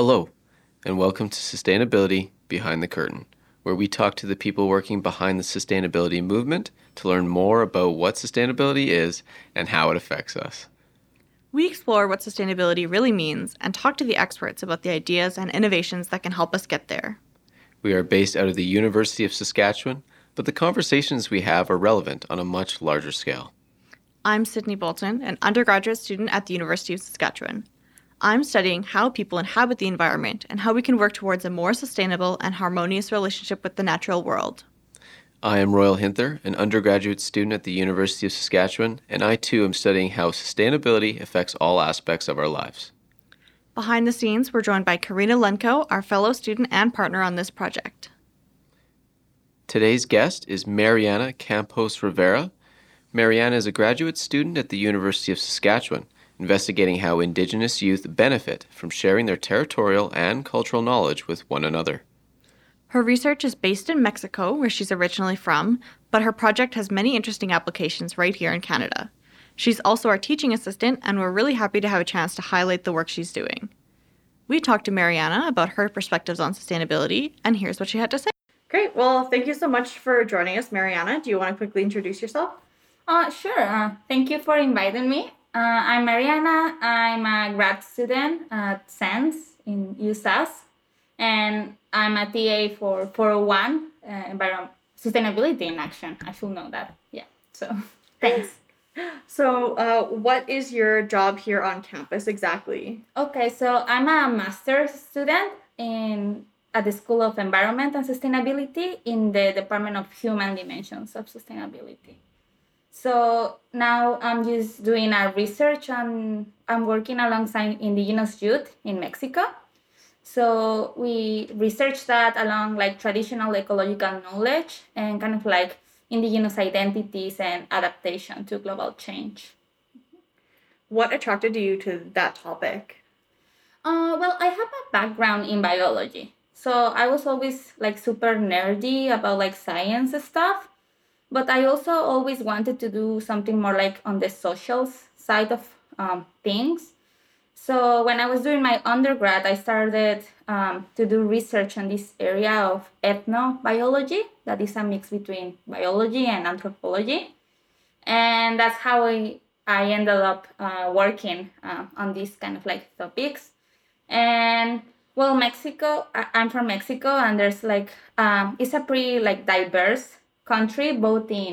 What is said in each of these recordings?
Hello, and welcome to Sustainability Behind the Curtain, where we talk to the people working behind the sustainability movement to learn more about what sustainability is and how it affects us. We explore what sustainability really means and talk to the experts about the ideas and innovations that can help us get there. We are based out of the University of Saskatchewan, but the conversations we have are relevant on a much larger scale. I'm Sydney Bolton, an undergraduate student at the University of Saskatchewan. I'm studying how people inhabit the environment and how we can work towards a more sustainable and harmonious relationship with the natural world. I am Royal Hinther, an undergraduate student at the University of Saskatchewan, and I too am studying how sustainability affects all aspects of our lives. Behind the scenes, we're joined by Karina Lenko, our fellow student and partner on this project. Today's guest is Mariana Campos Rivera. Mariana is a graduate student at the University of Saskatchewan investigating how Indigenous youth benefit from sharing their territorial and cultural knowledge with one another. Her research is based in Mexico, where she's originally from, but her project has many interesting applications right here in Canada. She's also our teaching assistant, and we're really happy to have a chance to highlight the work she's doing. We talked to Mariana about her perspectives on sustainability, and here's what she had to say. Great. Well, thank you so much for joining us, Mariana. Do you want to quickly introduce yourself? Uh, sure. Uh, thank you for inviting me. Uh, I'm Mariana. I'm a grad student at SENS in USask, and I'm a TA for 401 uh, Environment Sustainability in Action. I should know that. Yeah. So thanks. So, uh, what is your job here on campus exactly? Okay, so I'm a master's student in at the School of Environment and Sustainability in the Department of Human Dimensions of Sustainability. So now I'm just doing a research on, I'm working alongside indigenous youth in Mexico. So we research that along like traditional ecological knowledge and kind of like indigenous identities and adaptation to global change. What attracted you to that topic? Uh, well, I have a background in biology. So I was always like super nerdy about like science stuff but I also always wanted to do something more like on the social side of um, things. So when I was doing my undergrad, I started um, to do research on this area of ethnobiology, that is a mix between biology and anthropology. And that's how I, I ended up uh, working uh, on these kind of like topics. And well, Mexico, I, I'm from Mexico, and there's like, um, it's a pretty like diverse country, both in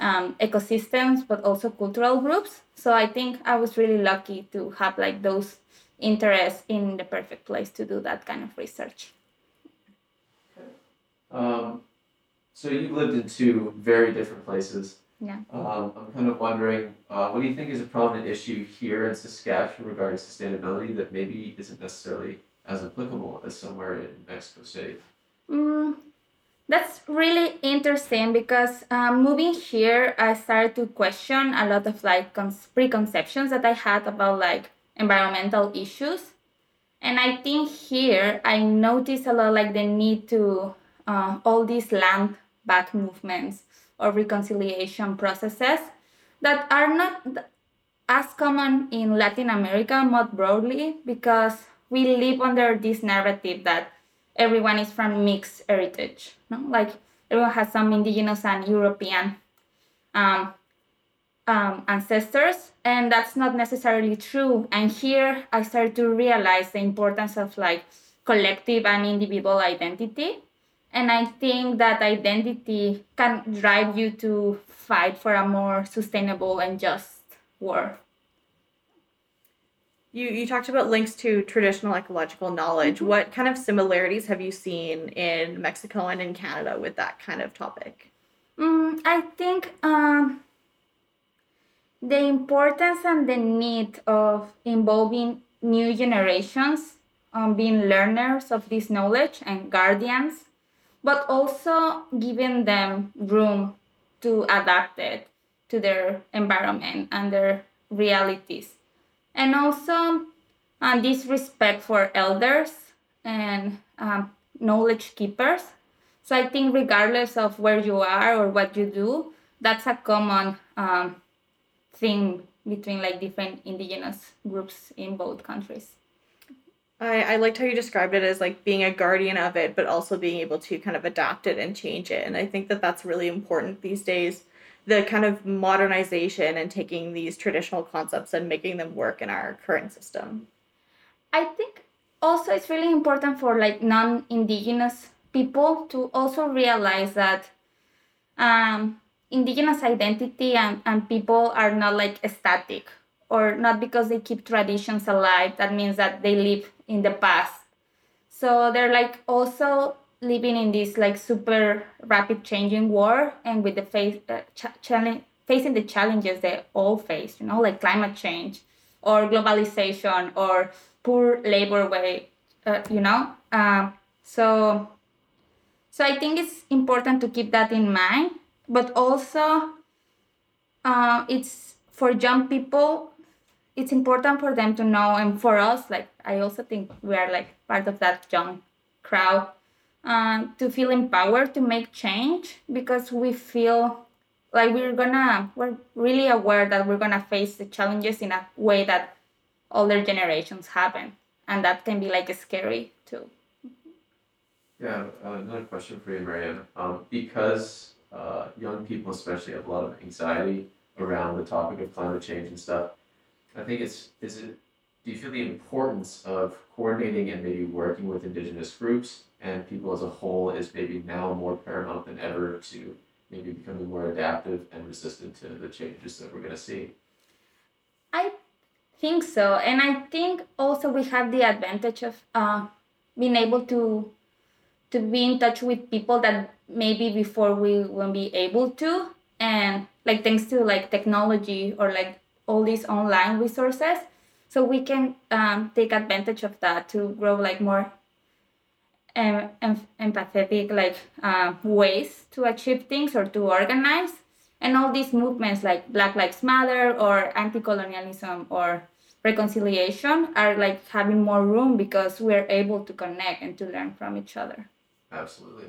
um, ecosystems but also cultural groups. So I think I was really lucky to have like those interests in the perfect place to do that kind of research. Um, so you've lived in two very different places. Yeah. Um, I'm kind of wondering, uh, what do you think is a prominent issue here in Saskatchewan regarding sustainability that maybe isn't necessarily as applicable as somewhere in Mexico City? Mm, that's really interesting because um, moving here, I started to question a lot of like preconceptions that I had about like environmental issues. And I think here I noticed a lot like the need to uh, all these land back movements or reconciliation processes that are not as common in Latin America more broadly because we live under this narrative that everyone is from mixed heritage. No? Like everyone has some indigenous and European um, um, ancestors, and that's not necessarily true. And here I started to realize the importance of like collective and individual identity. And I think that identity can drive you to fight for a more sustainable and just world. You, you talked about links to traditional ecological knowledge. Mm-hmm. What kind of similarities have you seen in Mexico and in Canada with that kind of topic? Mm, I think um, the importance and the need of involving new generations um, being learners of this knowledge and guardians, but also giving them room to adapt it to their environment and their realities and also uh, this respect for elders and um, knowledge keepers. So I think regardless of where you are or what you do, that's a common um, thing between like different indigenous groups in both countries. I, I liked how you described it as like being a guardian of it, but also being able to kind of adapt it and change it. And I think that that's really important these days. The kind of modernization and taking these traditional concepts and making them work in our current system. I think also it's really important for like non-indigenous people to also realize that um, indigenous identity and, and people are not like static or not because they keep traditions alive that means that they live in the past so they're like also living in this like super rapid changing world and with the face uh, ch- challenge facing the challenges they all face you know like climate change or globalization or poor labor wage uh, you know? Um, so so i think it's important to keep that in mind but also uh, it's for young people it's important for them to know and for us like i also think we are like part of that young crowd uh, to feel empowered to make change because we feel like we're gonna we're really aware that we're gonna face the challenges in a way that older generations haven't. And that can be like scary too. Yeah uh, another question for you Mariana. Um, because uh, young people especially have a lot of anxiety around the topic of climate change and stuff I think it's is it do you feel the importance of coordinating and maybe working with indigenous groups and people as a whole is maybe now more paramount than ever to maybe becoming more adaptive and resistant to the changes that we're going to see? I think so. And I think also we have the advantage of uh, being able to to be in touch with people that maybe before we won't be able to and like thanks to like technology or like all these online resources so we can um, take advantage of that to grow like more um, em- empathetic like uh, ways to achieve things or to organize. And all these movements like black lives matter or anti-colonialism or reconciliation are like having more room because we're able to connect and to learn from each other. Absolutely.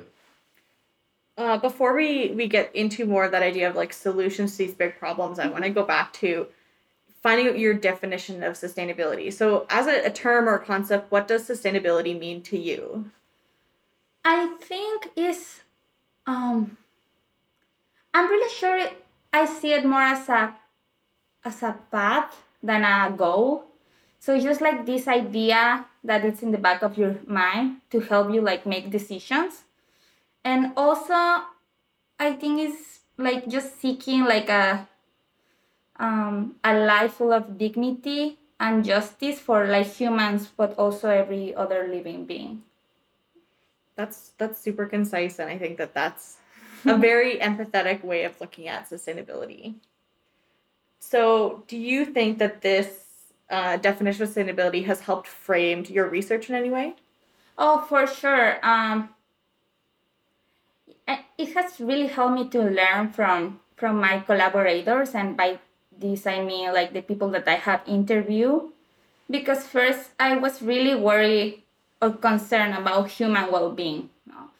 Uh, before we we get into more of that idea of like solutions to these big problems i want to go back to finding out your definition of sustainability. So, as a, a term or concept, what does sustainability mean to you? I think is um I'm really sure it, I see it more as a as a path than a goal. So just like this idea that it's in the back of your mind to help you like make decisions. And also I think it's like just seeking like a um, a life full of dignity and justice for like humans but also every other living being. That's that's super concise and i think that that's a very empathetic way of looking at sustainability. So do you think that this uh, definition of sustainability has helped framed your research in any way? Oh for sure. Um, it has really helped me to learn from from my collaborators and by this I mean like the people that I have interviewed because first I was really worried or concerned about human well-being. Know?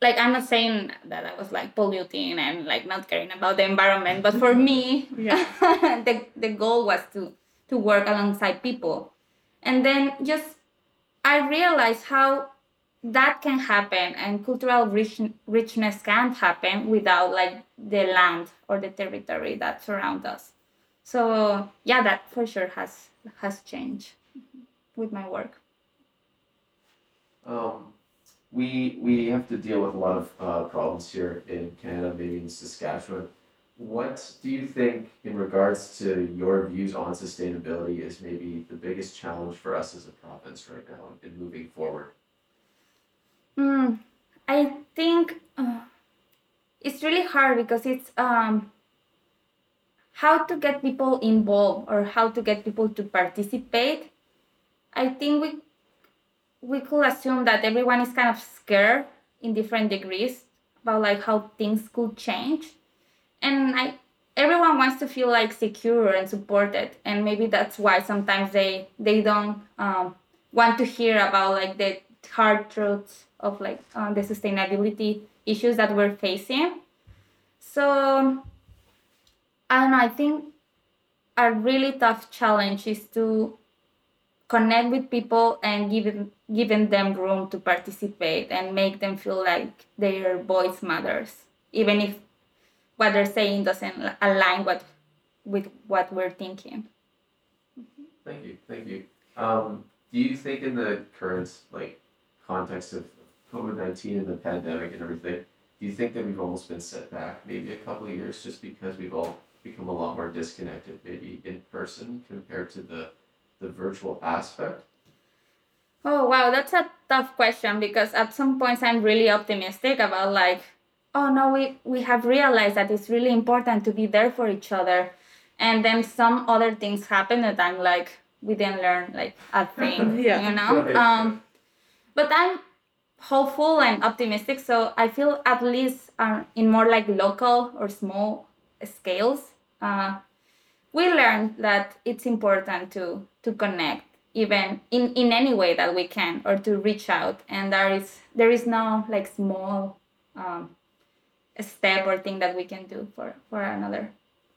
Like I'm not saying that I was like polluting and like not caring about the environment, but for me, the the goal was to to work alongside people, and then just I realized how that can happen and cultural rich, richness can't happen without like the land or the territory that surrounds us. So yeah that for sure has has changed with my work. Um, we we have to deal with a lot of uh, problems here in canada maybe in saskatchewan. What do you think in regards to your views on sustainability is maybe the biggest challenge for us as a province right now in moving forward Mm, I think uh, it's really hard because it's um, how to get people involved or how to get people to participate. I think we we could assume that everyone is kind of scared in different degrees about like how things could change, and I everyone wants to feel like secure and supported, and maybe that's why sometimes they they don't um, want to hear about like the hard truths of like uh, the sustainability issues that we're facing. So I don't know. I think a really tough challenge is to connect with people and giving giving them room to participate and make them feel like their voice matters, even if what they're saying doesn't align with with what we're thinking. Thank you, thank you. Um, do you think in the current like context of COVID nineteen and the pandemic and everything, do you think that we've almost been set back maybe a couple of years just because we've all become a lot more disconnected, maybe in person compared to the the virtual aspect? Oh wow, that's a tough question because at some points I'm really optimistic about like, oh no, we we have realized that it's really important to be there for each other, and then some other things happen that I'm like, we didn't learn like a thing, Yeah. you know. Right. Um, but I'm hopeful and optimistic, so I feel at least uh, in more like local or small scales, uh, we learned that it's important to to connect even in, in any way that we can or to reach out and there is there is no like small um, step or thing that we can do for for another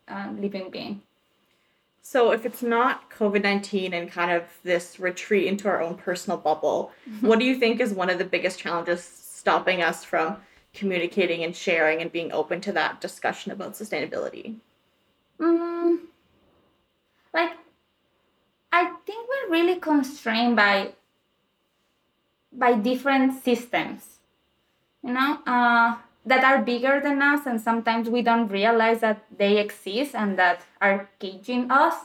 uh, living being So, if it's not COVID 19 and kind of this retreat into our own personal bubble, what do you think is one of the biggest challenges stopping us from communicating and sharing and being open to that discussion about sustainability? mm, like i think we're really constrained by by different systems you know uh, that are bigger than us and sometimes we don't realize that they exist and that are caging us.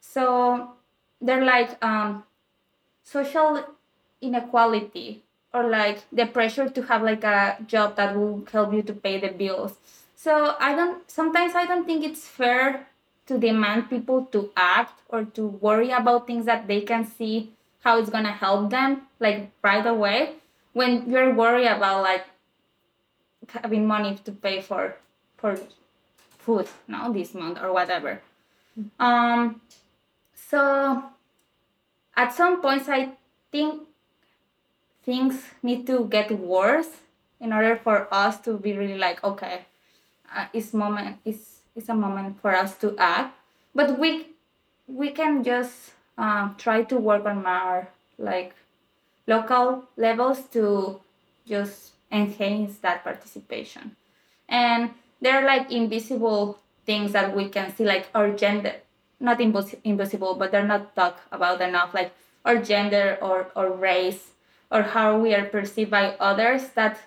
So they're like um, social inequality or like the pressure to have like a job that will help you to pay the bills. So i don't sometimes i don't think it's fair to demand people to act or to worry about things that they can see how it's gonna help them like right away. When you're worried about like having money to pay for for food now this month or whatever. Um so at some points i think things need to get worse in order for us to be really like okay uh, it's moment it's it's a moment for us to act. But we we can just uh, try to work on our like local levels to just enhance that participation. And there are like invisible things that we can see like our gender. Not impos- invisible but they're not talked about enough like our gender or or race or how we are perceived by others that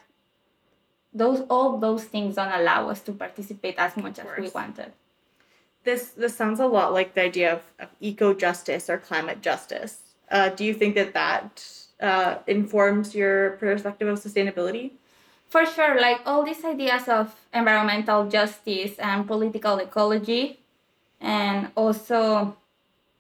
those all those things don't allow us to participate as much as we wanted. This this sounds a lot like the idea of, of eco justice or climate justice. Uh, do you think that that uh, informs your perspective of sustainability? for sure like all these ideas of environmental justice and political ecology and also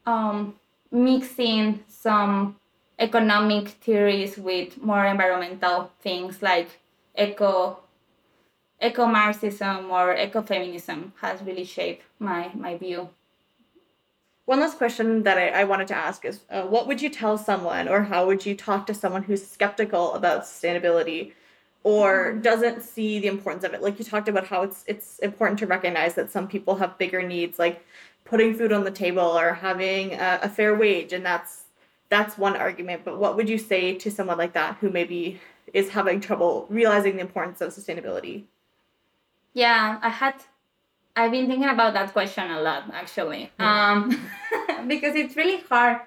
um, mixing some economic theories with more environmental things like eco eco marxism or ecofeminism has really shaped my my view One last question that I, I wanted to ask is uh, what would you tell someone or how would you talk to someone who's skeptical about sustainability or doesn't see the importance of it? Like you talked about how it's it's important to recognize that some people have bigger needs like putting food on the table or having a, a fair wage and that's that's one argument but what would you say to someone like that who maybe is having trouble realizing the importance of sustainability? Yeah, I had. I've been thinking about that question a lot actually, um, because it's really hard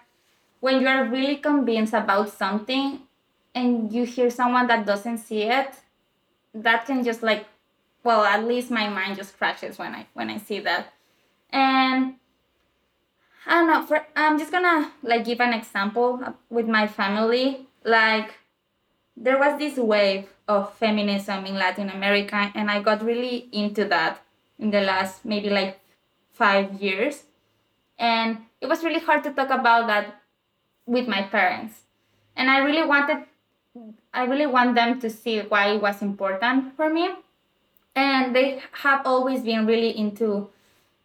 when you are really convinced about something, and you hear someone that doesn't see it. That can just like, well, at least my mind just crashes when I when I see that, and I don't know. For I'm just gonna like give an example with my family. Like there was this wave of feminism in Latin America, and I got really into that in the last maybe like five years. And it was really hard to talk about that with my parents. And I really wanted, I really want them to see why it was important for me. And they have always been really into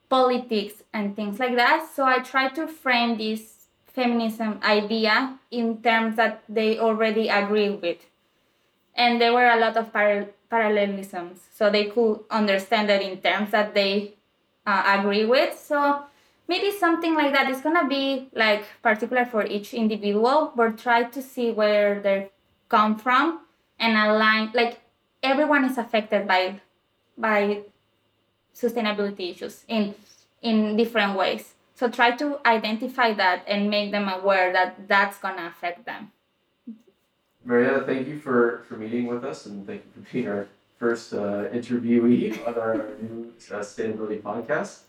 politics and things like that. So I try to frame this feminism idea in terms that they already agree with. And there were a lot of par- parallelisms, so they could understand it in terms that they uh, agree with. So maybe something like that is gonna be like particular for each individual, but try to see where they come from and align. Like everyone is affected by by sustainability issues in in different ways. So try to identify that and make them aware that that's gonna affect them. Mariana, thank you for, for meeting with us and thank you for being our first uh, interviewee on our new uh, sustainability podcast.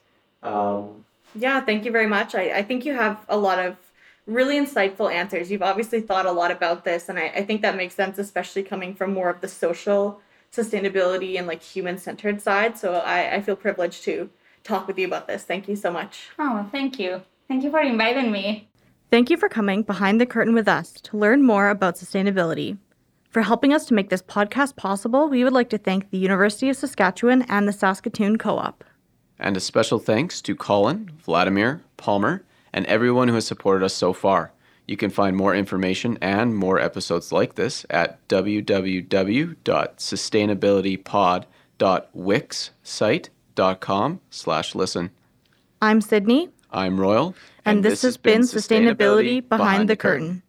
Um, yeah, thank you very much. I, I think you have a lot of really insightful answers. You've obviously thought a lot about this, and I, I think that makes sense, especially coming from more of the social sustainability and like human centered side. So I, I feel privileged to talk with you about this. Thank you so much. Oh, thank you. Thank you for inviting me. Thank you for coming behind the curtain with us to learn more about sustainability. For helping us to make this podcast possible, we would like to thank the University of Saskatchewan and the Saskatoon Co op. And a special thanks to Colin, Vladimir, Palmer, and everyone who has supported us so far. You can find more information and more episodes like this at www.sustainabilitypod.wixsite.com slash listen. I'm Sydney. I'm Royal. And, and this, this, has been Sustainability, Behind, the, curtain. curtain.